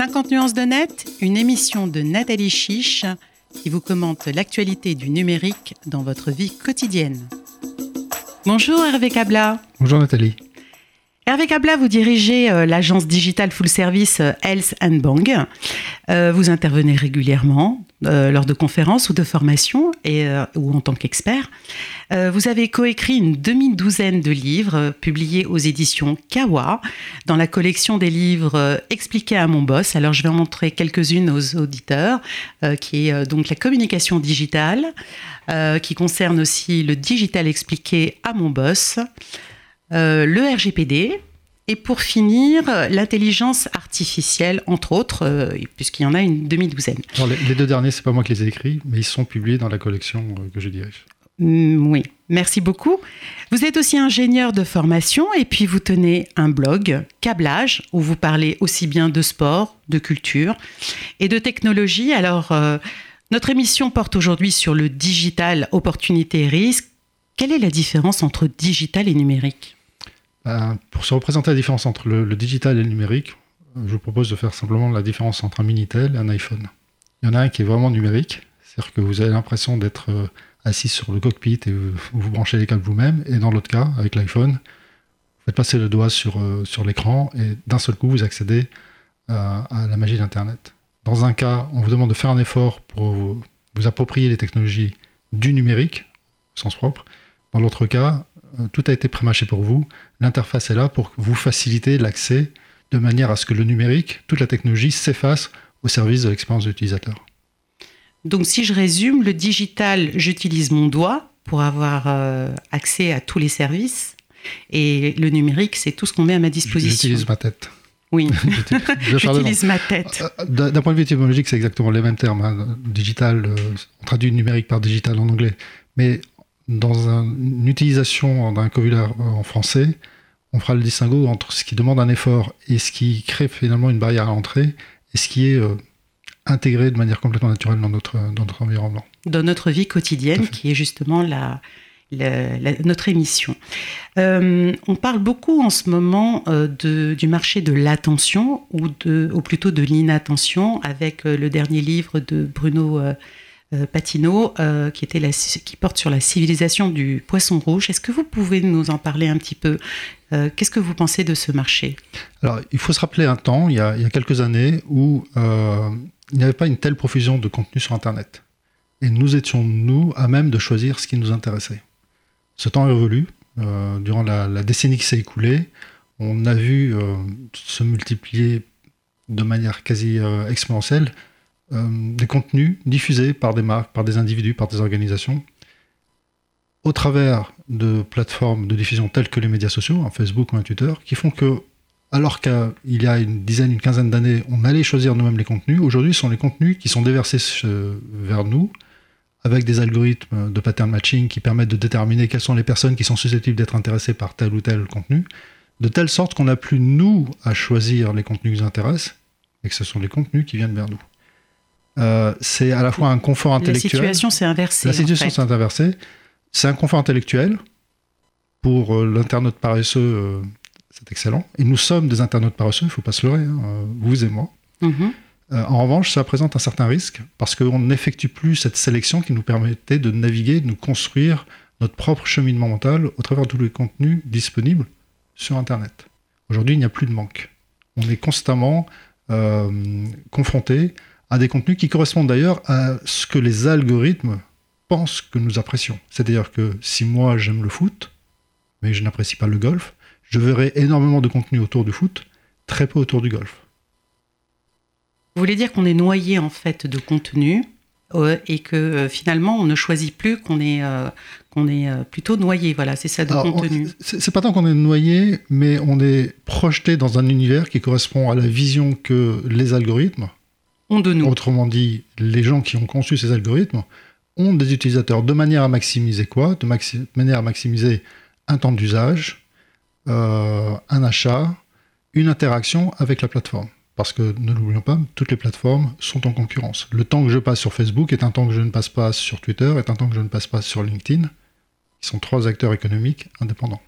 50 nuances de net, une émission de Nathalie Chiche qui vous commente l'actualité du numérique dans votre vie quotidienne. Bonjour Hervé Cabla. Bonjour Nathalie. Hervé Cabla, vous dirigez euh, l'agence digitale full service euh, Health and Bang. Euh, vous intervenez régulièrement lors de conférences ou de formations et, ou en tant qu'expert. vous avez coécrit une demi-douzaine de livres publiés aux éditions Kawa dans la collection des livres Expliqués à mon boss. Alors je vais en montrer quelques-unes aux auditeurs, qui est donc la communication digitale, qui concerne aussi le digital expliqué à mon boss. Euh, le RGPD, et pour finir, l'intelligence artificielle, entre autres, euh, puisqu'il y en a une demi-douzaine. Les, deux derniers, c'est pas moi qui les ai écrits, mais ils sont publiés dans la collection euh, que je dirige. Mm, oui, merci beaucoup. Vous êtes aussi ingénieur de formation et puis vous tenez un blog, Câblage, où vous parlez aussi bien de sport, de culture et de technologie. Alors, notre émission porte aujourd'hui sur le digital, opportunités et risques. Quelle est la différence entre digital et numérique? Euh, pour se représenter la différence entre le, digital et le numérique, euh, je vous propose de faire simplement la différence entre un Minitel et un iPhone. Il y en a un qui est vraiment numérique, c'est-à-dire que vous avez l'impression d'être euh, assis sur le cockpit et vous, vous branchez les câbles vous-même, et dans l'autre cas, avec l'iPhone, vous faites passer le doigt sur, sur l'écran et d'un seul coup, vous accédez à la magie d'Internet. Dans un cas, on vous demande de faire un effort pour vous, vous approprier les technologies du numérique, au sens propre. Dans l'autre cas, euh, tout a été prémâché pour vous. L'interface est là pour vous faciliter l'accès de manière à ce que le numérique, toute la technologie s'efface au service de l'expérience de l'utilisateur. Donc si je résume, le digital, j'utilise mon doigt pour avoir euh, accès à tous les services. Et le numérique, c'est tout ce qu'on met à ma disposition. J'utilise ma tête. Oui, j'utilise ma tête. Euh, d'un point de vue étymologique, c'est exactement les mêmes termes. Hein. Digital, on traduit numérique par digital en anglais. Mais dans une utilisation d'un vocabulaire euh, en français, on fera le distinguo entre ce qui demande un effort et ce qui crée finalement une barrière à l'entrée et ce qui est euh, intégré de manière complètement naturelle dans notre, dans notre environnement. Dans notre vie quotidienne, qui est justement la, notre émission. Euh, on parle beaucoup en ce moment de, du marché de l'attention ou, de, ou plutôt de l'inattention avec le dernier livre de Bruno euh, Patino, euh, qui, porte sur la civilisation du poisson rouge. Est-ce que vous pouvez nous en parler un petit peu euh, Qu'est-ce que vous pensez de ce marché? Alors, il faut se rappeler un temps, il y a, quelques années, où il n'y avait pas une telle profusion de contenu sur Internet. Et nous étions, nous, à même de choisir ce qui nous intéressait. Ce temps est revolu. durant la, décennie qui s'est écoulée, on a vu se multiplier de manière quasi exponentielle euh, des contenus diffusés par des marques, par des individus, par des organisations, au travers de plateformes de diffusion telles que les médias sociaux, un Facebook ou un Twitter, qui font que, alors qu'il y a une dizaine, une quinzaine d'années, on allait choisir nous-mêmes les contenus, aujourd'hui, ce sont les contenus qui sont déversés vers nous, avec des algorithmes de pattern matching qui permettent de déterminer quelles sont les personnes qui sont susceptibles d'être intéressées par tel ou tel contenu, de telle sorte qu'on n'a plus, nous, à choisir les contenus qui nous intéressent, et que ce sont les contenus qui viennent vers nous. Euh, c'est à la fois un confort intellectuel. La situation s'est inversée. La situation s'est inversée. C'est un confort intellectuel. Pour euh, l'internaute paresseux, euh, c'est excellent. Et nous sommes des internautes paresseux, il ne faut pas se leurrer, hein, vous et moi. Mhm. en revanche, ça présente un certain risque parce qu'on n'effectue plus cette sélection qui nous permettait de naviguer, de nous construire notre propre cheminement mental au travers de tous les contenus disponibles sur Internet. Aujourd'hui, il n'y a plus de manque. On est constamment confronté à des contenus qui correspondent d'ailleurs à ce que les algorithmes pensent que nous apprécions. C'est-à-dire que si moi j'aime le foot, mais je n'apprécie pas le golf, je verrai énormément de contenu autour du foot, très peu autour du golf. Vous voulez dire qu'on est noyé en fait de contenu euh, et que euh, finalement on ne choisit plus qu'on est, euh, qu'on est plutôt noyé, voilà, c'est ça de contenu. C'est pas tant qu'on est noyé, mais on est projeté dans un univers qui correspond à la vision que les algorithmes, Autrement dit, les gens qui ont conçu ces algorithmes ont des utilisateurs de manière à maximiser quoi? De manière à maximiser un temps d'usage, euh, un achat, une interaction avec la plateforme. Parce que ne l'oublions pas, toutes les plateformes sont en concurrence. Le temps que je passe sur Facebook est un temps que je ne passe pas sur Twitter, est un temps que je ne passe pas sur LinkedIn, qui sont trois acteurs économiques indépendants.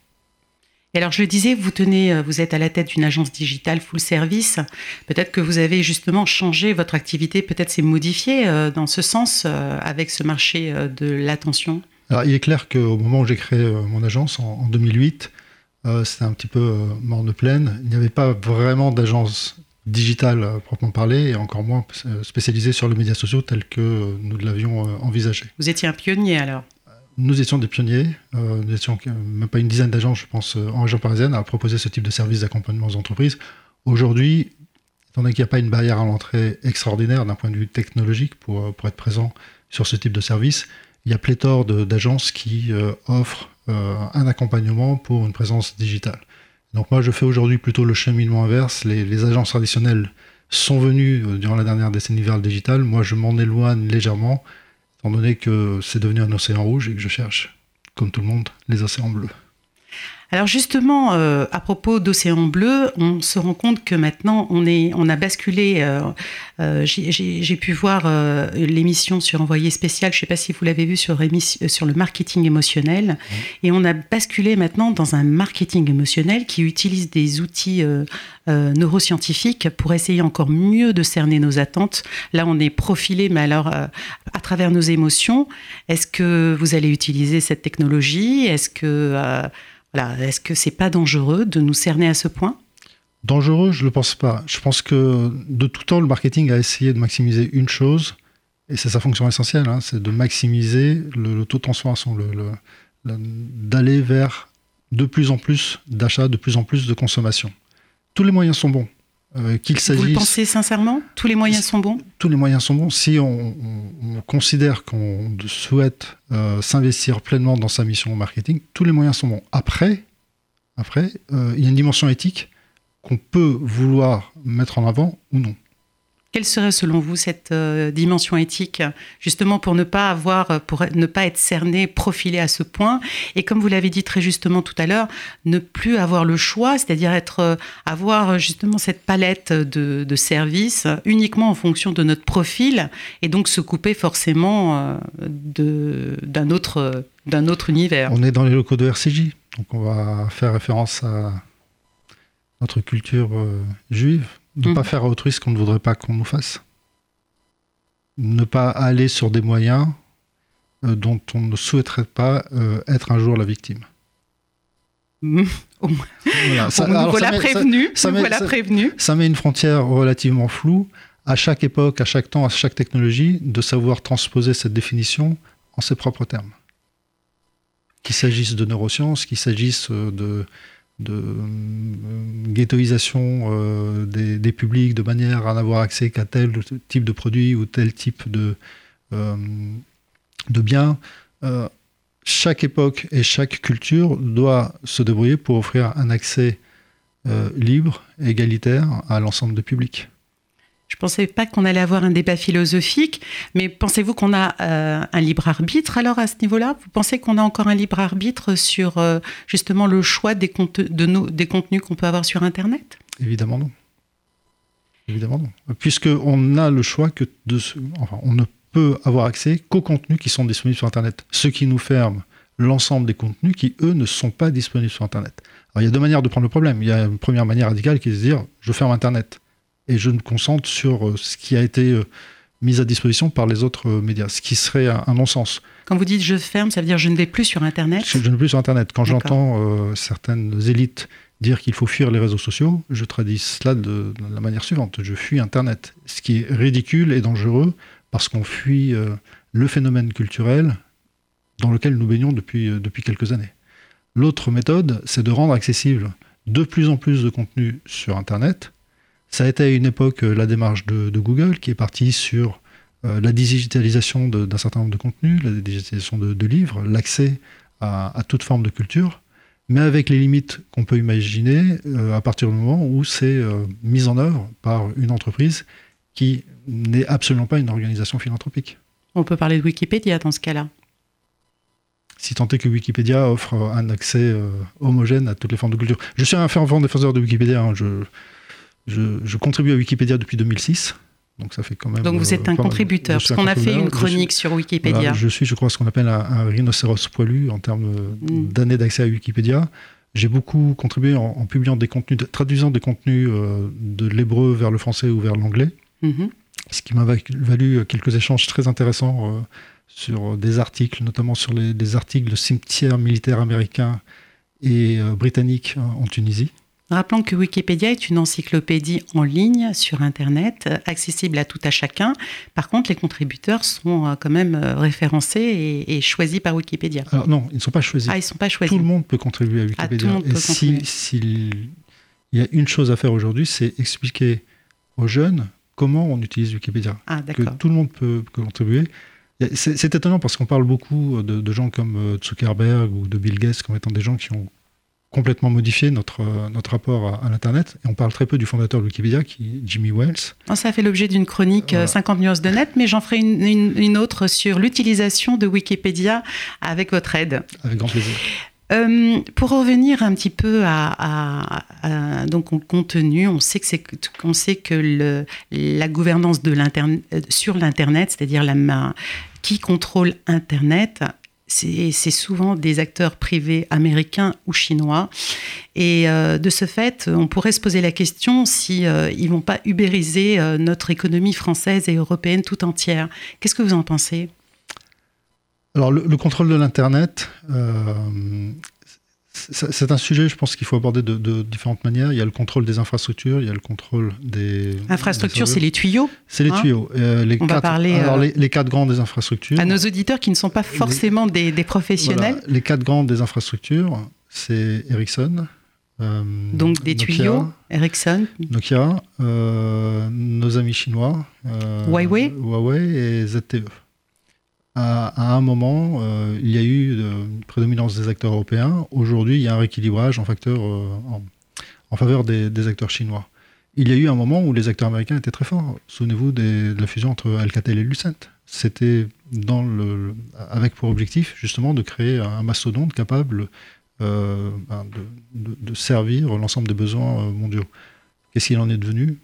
Et alors, je le disais, vous tenez, vous êtes à la tête d'une agence digitale full service. Peut-être que vous avez justement changé votre activité, peut-être s'est modifiée dans ce sens avec ce marché de l'attention. Alors, il est clair qu'au moment où j'ai créé mon agence en, 2008, c'était un petit peu mort de plaine. Il n'y avait pas vraiment d'agence digitale proprement parler et encore moins spécialisée sur les médias sociaux tels que nous l'avions envisagé. Vous étiez un pionnier alors nous étions des pionniers, euh, nous étions même pas une dizaine d'agents, je pense, euh, en région parisienne, à proposer ce type de service d'accompagnement aux entreprises. Aujourd'hui, étant donné qu'il n'y a pas une barrière à l'entrée extraordinaire d'un point de vue technologique pour, euh, pour être présent sur ce type de service, il y a pléthore d'agences qui offrent un accompagnement pour une présence digitale. Donc moi, je fais aujourd'hui plutôt le cheminement inverse. Les, les agences traditionnelles sont venues durant la dernière décennie vers le digital. Moi, je m'en éloigne légèrement étant donné que c'est devenu un océan rouge et que je cherche, comme tout le monde, les océans bleus. Alors justement, euh, à propos d'Océan Bleu, on se rend compte que maintenant on, est, on a basculé. Euh, euh, j'ai pu voir l'émission sur Envoyé spécial, je ne sais pas si vous l'avez vu sur, sur le marketing émotionnel, et on a basculé maintenant dans un marketing émotionnel qui utilise des outils neuroscientifiques pour essayer encore mieux de cerner nos attentes. Là, on est profilé, mais alors à travers nos émotions. Est-ce que vous allez utiliser cette technologie? Est-ce que est-ce que c'est pas dangereux de nous cerner à ce point? Dangereux, je ne le pense pas. Je pense que de tout temps, le marketing a essayé de maximiser une chose, et c'est sa fonction essentielle, hein, c'est de maximiser le, taux de transformation, d'aller vers de plus en plus d'achats, de plus en plus de consommation. Tous les moyens sont bons. Euh, qu'il s'agisse. Vous le pensez sincèrement Tous les moyens sont bons Tous les moyens sont bons. Si on, considère qu'on souhaite euh, s'investir pleinement dans sa mission marketing, tous les moyens sont bons. Après, après euh, il y a une dimension éthique qu'on peut vouloir mettre en avant ou non. Quelle serait selon vous cette euh, dimension éthique, justement pour ne pas avoir, pour ne pas être cerné, profilé à ce point, et comme vous l'avez dit très justement tout à l'heure, ne plus avoir le choix, c'est-à-dire être, euh, avoir justement cette palette de, services uniquement en fonction de notre profil, et donc se couper forcément euh, d'un autre, d'un autre univers. On est dans les locaux de RCJ, donc on va faire référence à notre culture juive ne pas mhm. faire autrui ce qu'on ne voudrait pas qu'on nous fasse. Ne pas aller sur des moyens euh, dont on ne souhaiterait pas euh, être un jour la victime. Voilà. Ça, nous voilà prévenu. Ça, prévenu. Ça met une frontière relativement floue. À chaque époque, à chaque temps, à chaque technologie, de savoir transposer cette définition en ses propres termes. Qu'il s'agisse de neurosciences, qu'il s'agisse euh, de, de euh, ghettoisation euh, des, publics de manière à n'avoir accès qu'à tel type de produit ou tel type de, euh, de biens. chaque époque et chaque culture doit se débrouiller pour offrir un accès libre égalitaire à l'ensemble des publics. Je ne pensais pas qu'on allait avoir un débat philosophique, mais pensez-vous qu'on a euh, un libre arbitre alors à ce niveau-là? Vous pensez qu'on a encore un libre arbitre sur euh, justement le choix des, de nos, des contenus qu'on peut avoir sur Internet? Évidemment non. Évidemment non. Puisqu'on a le choix que de enfin, on ne peut avoir accès qu'aux contenus qui sont disponibles sur Internet. Ce qui nous ferme l'ensemble des contenus qui, eux, ne sont pas disponibles sur Internet. Alors, il y a deux manières de prendre le problème. Il y a une première manière radicale qui est de se dire je ferme Internet et je me concentre sur euh, ce qui a été euh, mis à disposition par les autres euh, médias, ce qui serait un, non-sens. Quand vous dites je ferme, ça veut dire je ne vais plus sur Internet Je, ne vais plus sur Internet. Quand j'entends certaines élites dire qu'il faut fuir les réseaux sociaux, je traduis cela de, la manière suivante. Je fuis Internet. Ce qui est ridicule et dangereux parce qu'on fuit le phénomène culturel dans lequel nous baignons depuis, depuis quelques années. L'autre méthode, c'est de rendre accessible de plus en plus de contenu sur Internet ça a été à une époque euh, la démarche de, Google qui est partie sur euh, la digitalisation d'un certain nombre de contenus, la digitalisation de, livres, l'accès à, toute forme de culture, mais avec les limites qu'on peut imaginer euh, à partir du moment où c'est mis en œuvre par une entreprise qui n'est absolument pas une organisation philanthropique. On peut parler de Wikipédia dans ce cas-là si tant est que Wikipédia offre un accès homogène à toutes les formes de culture. Je suis un fervent défenseur de Wikipédia. Hein, je, je, contribue à Wikipédia depuis 2006. Donc ça fait quand même. Donc vous êtes un euh, contributeur, parce qu'on a fait une chronique sur Wikipédia. je suis, je crois, ce qu'on appelle un, rhinocéros poilu en termes mm. d'années d'accès à Wikipédia. J'ai beaucoup contribué en, publiant des contenus, traduisant des contenus de l'hébreu vers le français ou vers l'anglais, mm-hmm. ce qui m'a valu quelques échanges très intéressants sur des articles, notamment sur les, des articles de cimetières militaires américains et britanniques en Tunisie. Rappelons que Wikipédia est une encyclopédie en ligne sur Internet, accessible à tout à chacun. Par contre, les contributeurs sont euh, quand même euh, référencés et, choisis par Wikipédia. Alors non, ils ne sont pas choisis. Ah, ils sont pas choisis. Tout le monde peut contribuer à ah, Wikipédia. et s'il si, y a une chose à faire aujourd'hui, c'est expliquer aux jeunes comment on utilise Wikipédia. Ah, que tout le monde peut, contribuer. C'est étonnant parce qu'on parle beaucoup de, de, gens comme euh, Zuckerberg ou de Bill Gates comme étant des gens qui ont complètement modifié notre, notre rapport à, l'Internet. Et on parle très peu du fondateur de Wikipédia, qui est Jimmy Wells. ça a fait l'objet d'une chronique 50 euh, nuances de net, mais j'en ferai une, une, autre sur l'utilisation de Wikipédia avec votre aide. Avec grand plaisir. Euh, pour revenir un petit peu à, donc au contenu, on sait que c'est on sait que le, la gouvernance de l'internet sur l'internet, c'est-à-dire la qui contrôle internet c'est souvent des acteurs privés américains ou chinois. Et euh, de ce fait, on pourrait se poser la question si euh, ils vont pas ubériser euh, notre économie française et européenne tout entière. Qu'est-ce que vous en pensez? Alors, le, contrôle de l'Internet, c'est un sujet, je pense qu'il faut aborder de, différentes manières. Il y a le contrôle des infrastructures, il y a le contrôle des. Infrastructures, c'est les tuyaux. C'est les hein tuyaux. Euh, les On quatre, va parler. Alors, euh, les, quatre grands des infrastructures. À nos auditeurs qui ne sont pas forcément des, professionnels. les quatre grands des infrastructures, c'est Ericsson. Euh, Donc des tuyaux, Ericsson. Nokia, nos amis chinois. Huawei. Huawei et ZTE à, un moment, euh, il y a eu une prédominance des acteurs européens. Aujourd'hui, il y a un rééquilibrage en, euh, faveur des, acteurs chinois. Il y a eu un moment où les acteurs américains étaient très forts. Souvenez-vous de la fusion entre Alcatel et Lucent. C'était avec pour objectif justement de créer un mastodonte capable euh, ben, de, servir l'ensemble des besoins mondiaux. Qu'est-ce qu'il en est devenu?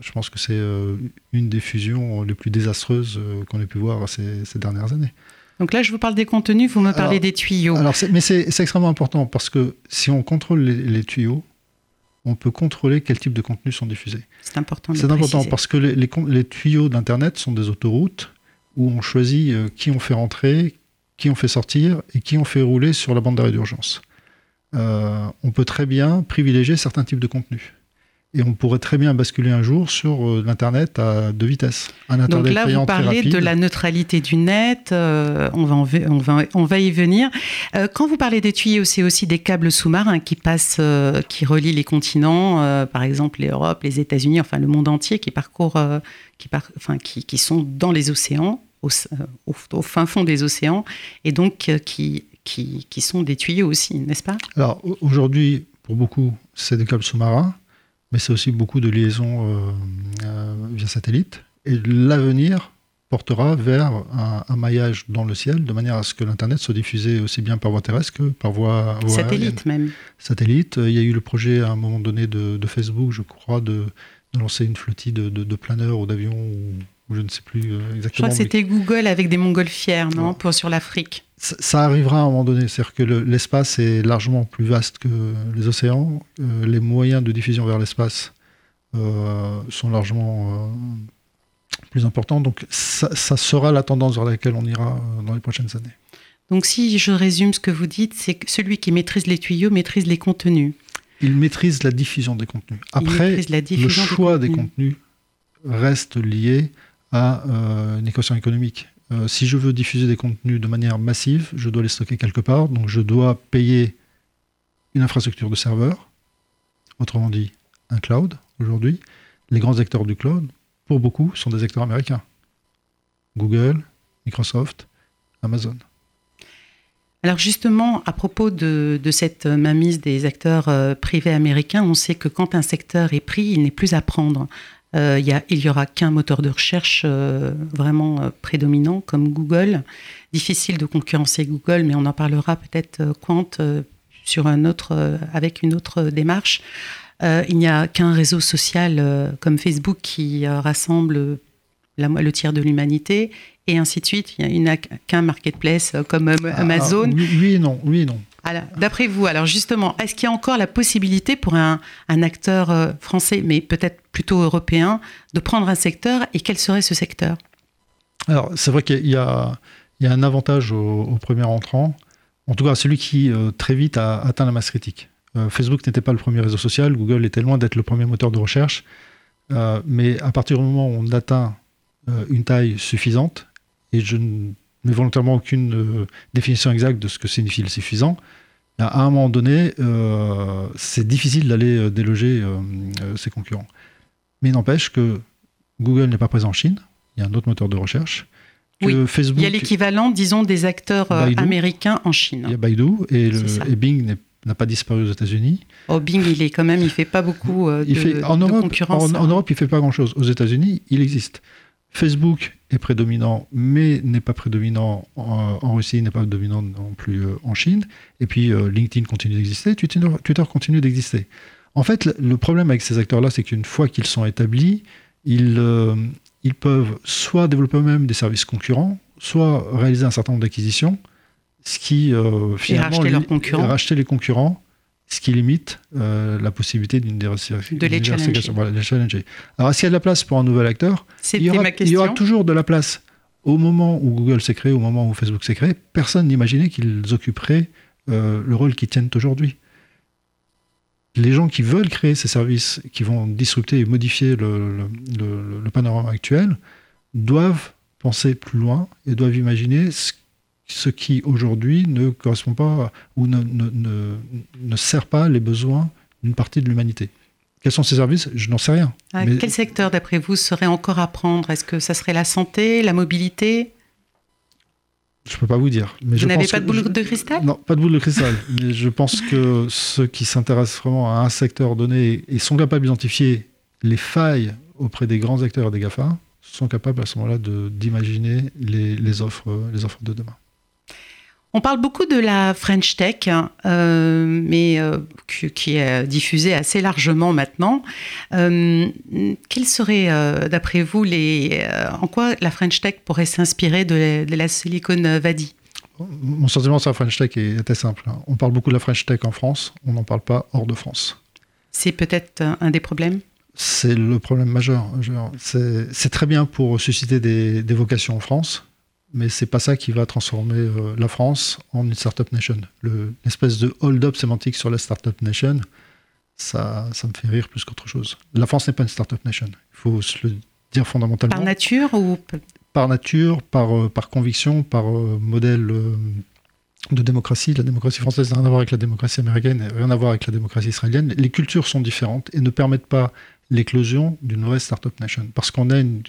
Je pense que c'est euh, une des fusions les plus désastreuses euh, qu'on ait pu voir ces, dernières années. Donc là, je vous parle des contenus, vous me parlez des tuyaux. Alors mais c'est extrêmement important parce que si on contrôle les, tuyaux, on peut contrôler quel type de contenus sont diffusés. C'est important. C'est important parce que les, les, tuyaux d'Internet sont des autoroutes où on choisit euh, qui on fait rentrer, qui on fait sortir et qui on fait rouler sur la bande d'arrêt d'urgence. on peut très bien privilégier certains types de contenus et on pourrait très bien basculer un jour sur euh, l'Internet à deux vitesses. Un Donc là, vous parlez de la neutralité du net, euh, on, va on, va, on va y venir. Euh, quand vous parlez des tuyaux, c'est aussi des câbles sous-marins qui passent, qui relient les continents, par exemple l'Europe, les États-Unis, enfin le monde entier, qui parcourent, qui, enfin, qui, qui, sont dans les océans, au, au, fin fond des océans, et donc qui, qui, qui sont des tuyaux aussi, n'est-ce pas? Alors aujourd'hui, pour beaucoup, c'est des câbles sous-marins mais c'est aussi beaucoup de liaisons euh, euh, via satellite. Et l'avenir portera vers un, maillage dans le ciel, de manière à ce que l'Internet soit diffusé aussi bien par voie terrestre que par voie... satellite même. Satellite. Il y a eu le projet à un moment donné de, Facebook, je crois, de, lancer une flottille de, planeurs ou d'avions, ou, je ne sais plus exactement. Euh, je crois que c'était Google avec des montgolfières, non, pour, sur l'Afrique ça, arrivera à un moment donné. C'est-à-dire que l'espace est largement plus vaste que les océans. Euh, les moyens de diffusion vers l'espace euh, sont largement euh, plus importants. Donc ça, sera la tendance vers laquelle on ira dans les prochaines années. Donc si je résume ce que vous dites, c'est que celui qui maîtrise les tuyaux maîtrise les contenus. Il maîtrise la diffusion des contenus. Après, le choix des contenus. reste lié à une équation économique. Euh, si je veux diffuser des contenus de manière massive, je dois les stocker quelque part, donc je dois payer une infrastructure de serveur, autrement dit un cloud aujourd'hui. Les grands acteurs du cloud, pour beaucoup, sont des acteurs américains. Google, Microsoft, Amazon. Alors justement, à propos de, cette mainmise des acteurs euh, privés américains, on sait que quand un secteur est pris, il n'est plus à prendre. Euh, il y aura qu'un moteur de recherche euh, vraiment euh, prédominant comme Google. Difficile de concurrencer Google, mais on en parlera peut-être Quant sur un autre, avec une autre démarche. il n'y a qu'un réseau social comme Facebook qui rassemble le tiers de l'humanité et ainsi de suite. Il n'y a qu'un marketplace comme ah, Amazon. oui, et non, oui non. D'après vous, alors justement, est-ce qu'il y a encore la possibilité pour un, acteur euh, français, mais peut-être plutôt européen, de prendre un secteur et quel serait ce secteur? Alors, c'est vrai qu'il y, a un avantage au, premier entrant, en tout cas celui qui euh, très vite a atteint la masse critique. Euh, Facebook n'était pas le premier réseau social, Google était loin d'être le premier moteur de recherche, mais à partir du moment où on atteint une taille suffisante, et je ne mais volontairement aucune euh, définition exacte de ce que signifie le suffisant. À un moment donné, euh, c'est difficile d'aller euh, déloger ses concurrents. Mais n'empêche que Google n'est pas présent en Chine, il y a un autre moteur de recherche. oui, Facebook, il y a l'équivalent, disons, des acteurs américains en Chine. Il y a Baidu et, Bing n'a pas disparu aux États-Unis. Oh, Bing, il est quand même, il fait pas beaucoup de, fait, en Europe, concurrence. En, en, Europe, il fait pas grand-chose. Aux États-Unis, il existe. Facebook est prédominant, mais n'est pas prédominant en, Russie, n'est pas dominant non plus euh, en Chine. Et puis euh, LinkedIn continue d'exister, Twitter, continue d'exister. En fait, le problème avec ces acteurs-là, c'est qu'une fois qu'ils sont établis, ils, euh, ils peuvent soit développer eux-mêmes des services concurrents, soit réaliser un certain nombre d'acquisitions, ce qui finalement racheter, racheter les concurrents ce qui limite euh, la possibilité d'une diversification. De les challenger. Alors, est-ce qu'il y a de la place pour un nouvel acteur? Il y, aura, ma question. il y aura toujours de la place. Au moment où Google s'est créé, au moment où Facebook s'est créé, personne n'imaginait qu'ils occuperaient euh, le rôle qu'ils tiennent aujourd'hui. Les gens qui veulent créer ces services, qui vont disrupter et modifier le, le panorama actuel, doivent penser plus loin et doivent imaginer ce ce qui aujourd'hui ne correspond pas ou ne, ne, ne, sert pas les besoins d'une partie de l'humanité. Quels sont ces services? Je n'en sais rien. Ah, quel secteur, d'après vous, serait encore à prendre? Est-ce que ça serait la santé, la mobilité? Je ne peux pas vous dire. Mais vous n'avez pas de boule de cristal? Non, pas de boule de cristal. mais je pense que ceux qui s'intéressent vraiment à un secteur donné et sont capables d'identifier les failles auprès des grands acteurs et des GAFA sont capables à ce moment-là d'imaginer les, les, offres, les offres de demain. On parle beaucoup de la French Tech, hein, euh, mais euh, qui, est diffusée assez largement maintenant. Euh, quels seraient, d'après vous, les, en quoi la French Tech pourrait s'inspirer de, la Silicon Valley? Mon sentiment sur la French Tech est assez simple. Hein. On parle beaucoup de la French Tech en France, on n'en parle pas hors de France. C'est peut-être un des problèmes? C'est le problème majeur. C'est très bien pour susciter des, des vocations en France, mais c'est pas ça qui va transformer euh, la France en une startup nation. L'espèce de hold-up sémantique sur la startup nation, ça, ça me fait rire plus qu'autre chose. La France n'est pas une startup nation. Il faut se le dire fondamentalement. Par nature ou Par nature, par, euh, par conviction, par euh, modèle de démocratie. La démocratie française n'a rien à voir avec la démocratie américaine, rien à voir avec la démocratie israélienne. Les cultures sont différentes et ne permettent pas l'éclosion d'une vraie startup nation. Parce qu'on a une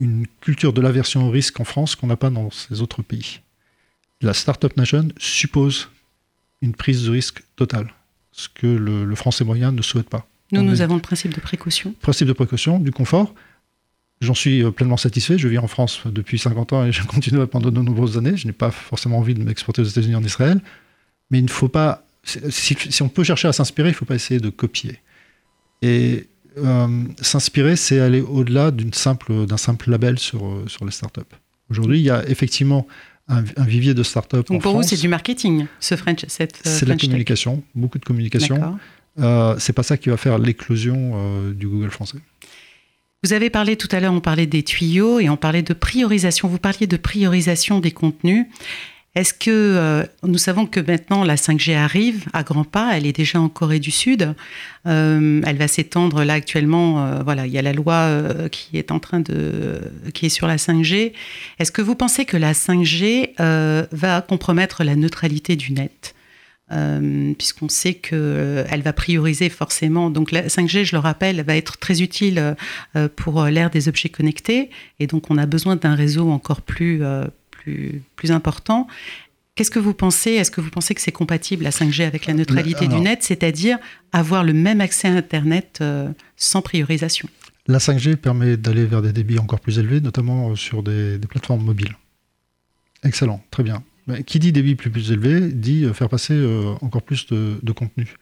une culture de l'aversion au risque en France qu'on n'a pas dans ces autres pays. La Startup Nation suppose une prise de risque totale, ce que le, français moyen ne souhaite pas. Nous, nous avons le principe de précaution. Principe de précaution, du confort. J'en suis euh, pleinement satisfait. Je vis en France depuis 50 ans et je continue pendant de nombreuses années. Je n'ai pas forcément envie de m'exporter aux États-Unis en Israël. Mais il ne faut pas. Si, si on peut chercher à s'inspirer, il ne faut pas essayer de copier. Et euh, s'inspirer, c'est aller au-delà d'un simple, simple label sur, euh, sur les startups. Aujourd'hui, il y a effectivement un, vivier de startups. Donc pour vous, c'est du marketing, ce French, cette euh, C'est la communication, beaucoup de communication. Euh, c'est pas ça qui va faire l'éclosion du Google français. Vous avez parlé tout à l'heure, on parlait des tuyaux et on parlait de priorisation. Vous parliez de priorisation des contenus. Est-ce que euh, nous savons que maintenant la 5G arrive à grands pas, elle est déjà en Corée du Sud, euh, elle va s'étendre là actuellement, euh, voilà, il y a la loi qui est en train de, qui est sur la 5G. Est-ce que vous pensez que la 5G va compromettre la neutralité du net? Puisqu'on sait qu'elle va prioriser forcément. Donc la 5G, je le rappelle, va être très utile pour l'ère des objets connectés, et donc on a besoin d'un réseau encore plus, plus, important. Qu'est-ce que vous pensez? Est-ce que vous pensez que c'est compatible la 5G avec la neutralité du net, c'est-à-dire avoir le même accès à Internet euh, sans priorisation? La 5G permet d'aller vers des débits encore plus élevés, notamment euh, sur des, plateformes mobiles. Excellent, très bien. Mais qui dit débit plus, plus élevé dit euh, faire passer encore plus de, de contenu.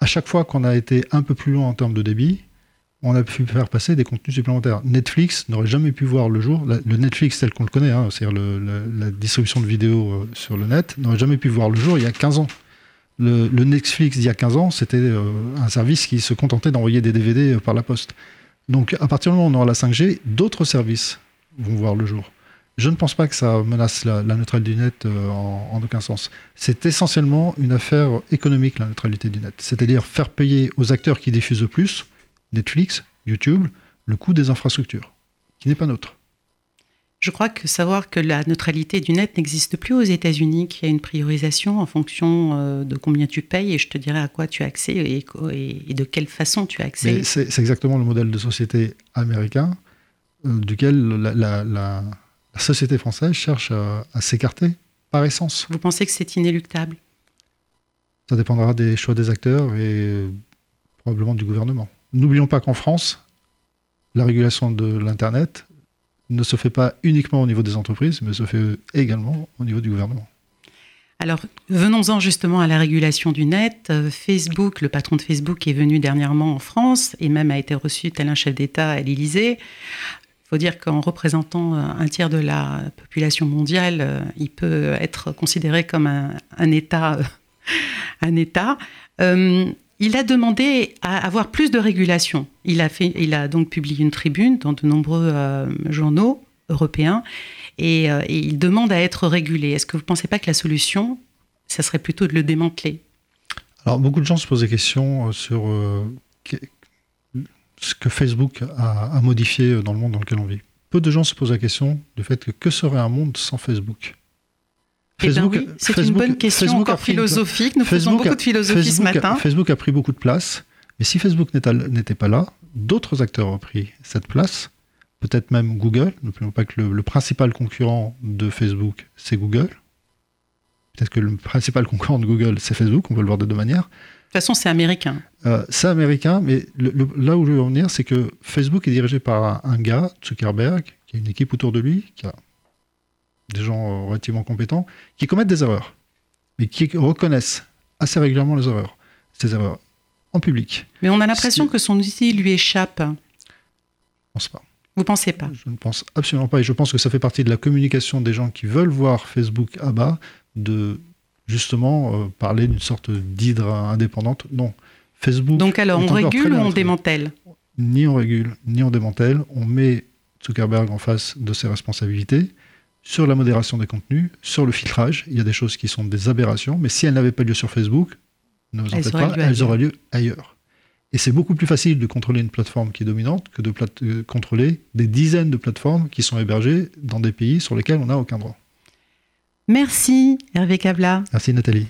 À chaque fois qu'on a été un peu plus loin en termes de débit, on a pu faire passer des contenus supplémentaires. Netflix n'aurait jamais pu voir le jour, le Netflix tel qu'on le connaît, hein, c'est-à-dire la distribution de vidéos euh, sur le net, n'aurait jamais pu voir le jour il y a 15 ans. Le, Netflix d'il y a 15 ans, c'était euh, un service qui se contentait d'envoyer des DVD par la poste. Donc à partir du moment où on aura la 5G, d'autres services vont voir le jour. Je ne pense pas que ça menace la, neutralité du net euh, en, aucun sens. C'est essentiellement une affaire économique, la neutralité du net. C'est-à-dire faire payer aux acteurs qui diffusent le plus, Netflix, YouTube, le coût des infrastructures, qui n'est pas nôtre. Je crois que savoir que la neutralité du net n'existe plus aux États-Unis, qu'il y a une priorisation en fonction euh, de combien tu payes et je te dirai à quoi tu as accès et, de quelle façon tu as accès. C'est exactement le modèle de société américain euh, duquel la, société française cherche à, s'écarter par essence. Vous pensez que c'est inéluctable? Ça dépendra des choix des acteurs et euh, probablement du gouvernement. N'oublions pas qu'en France, la régulation de l'Internet ne se fait pas uniquement au niveau des entreprises, mais se fait également au niveau du gouvernement. Alors, venons-en justement à la régulation du net. Euh, Facebook, le patron de Facebook est venu dernièrement en France et même a été reçu tel un chef d'État à l'Élysée. Il faut dire qu'en représentant euh, un tiers de la population mondiale, euh, il peut être considéré comme un, État. un État. il a demandé à avoir plus de régulation. Il a, donc publié une tribune dans de nombreux journaux européens euh, et, il demande à être régulé. Est-ce que vous ne pensez pas que la solution, ça serait plutôt de le démanteler? Alors, beaucoup de gens se posent des questions euh, sur euh, ce que Facebook a, modifié dans le monde dans lequel on vit. Peu de gens se posent la question du fait que que serait un monde sans Facebook? Eh ben Facebook, c'est une bonne question encore philosophique. Nous faisons beaucoup de philosophie ce matin. Facebook a pris beaucoup de place, mais si Facebook n'était pas là, d'autres acteurs ont pris cette place peut-être même Google. N'oublions pas que le, principal concurrent de Facebook, c'est Google. Peut-être que le principal concurrent de Google, c'est Facebook, on peut le voir de deux manières. De toute façon, c'est américain. Euh, c'est américain, mais là où je veux en venir, c'est que Facebook est dirigé par un, gars, Zuckerberg, qui a une équipe autour de lui, qui a des gens euh, relativement compétents, qui commettent des erreurs, mais qui reconnaissent assez régulièrement les erreurs. Ces erreurs en public. Mais on a l'impression que son outil lui échappe. Je pense pas. Vous pensez pas Je ne pense absolument pas. Et je pense que ça fait partie de la communication des gens qui veulent voir Facebook à bas, de justement euh, parler d'une sorte d'hydre indépendante. Non. Facebook. Donc alors, on régule ou on démantèle? Ni on régule, ni on démantèle. On met Zuckerberg en face de ses responsabilités sur la modération des contenus, sur le filtrage. Il y a des choses qui sont des aberrations, mais si elles n'avaient pas lieu sur Facebook, ne vous en faites pas, elles auraient lieu ailleurs. Et c'est beaucoup plus facile de contrôler une plateforme qui est dominante que de euh, contrôler des dizaines de plateformes qui sont hébergées dans des pays sur lesquels on n'a aucun droit. Merci Hervé Cabla. Merci Nathalie.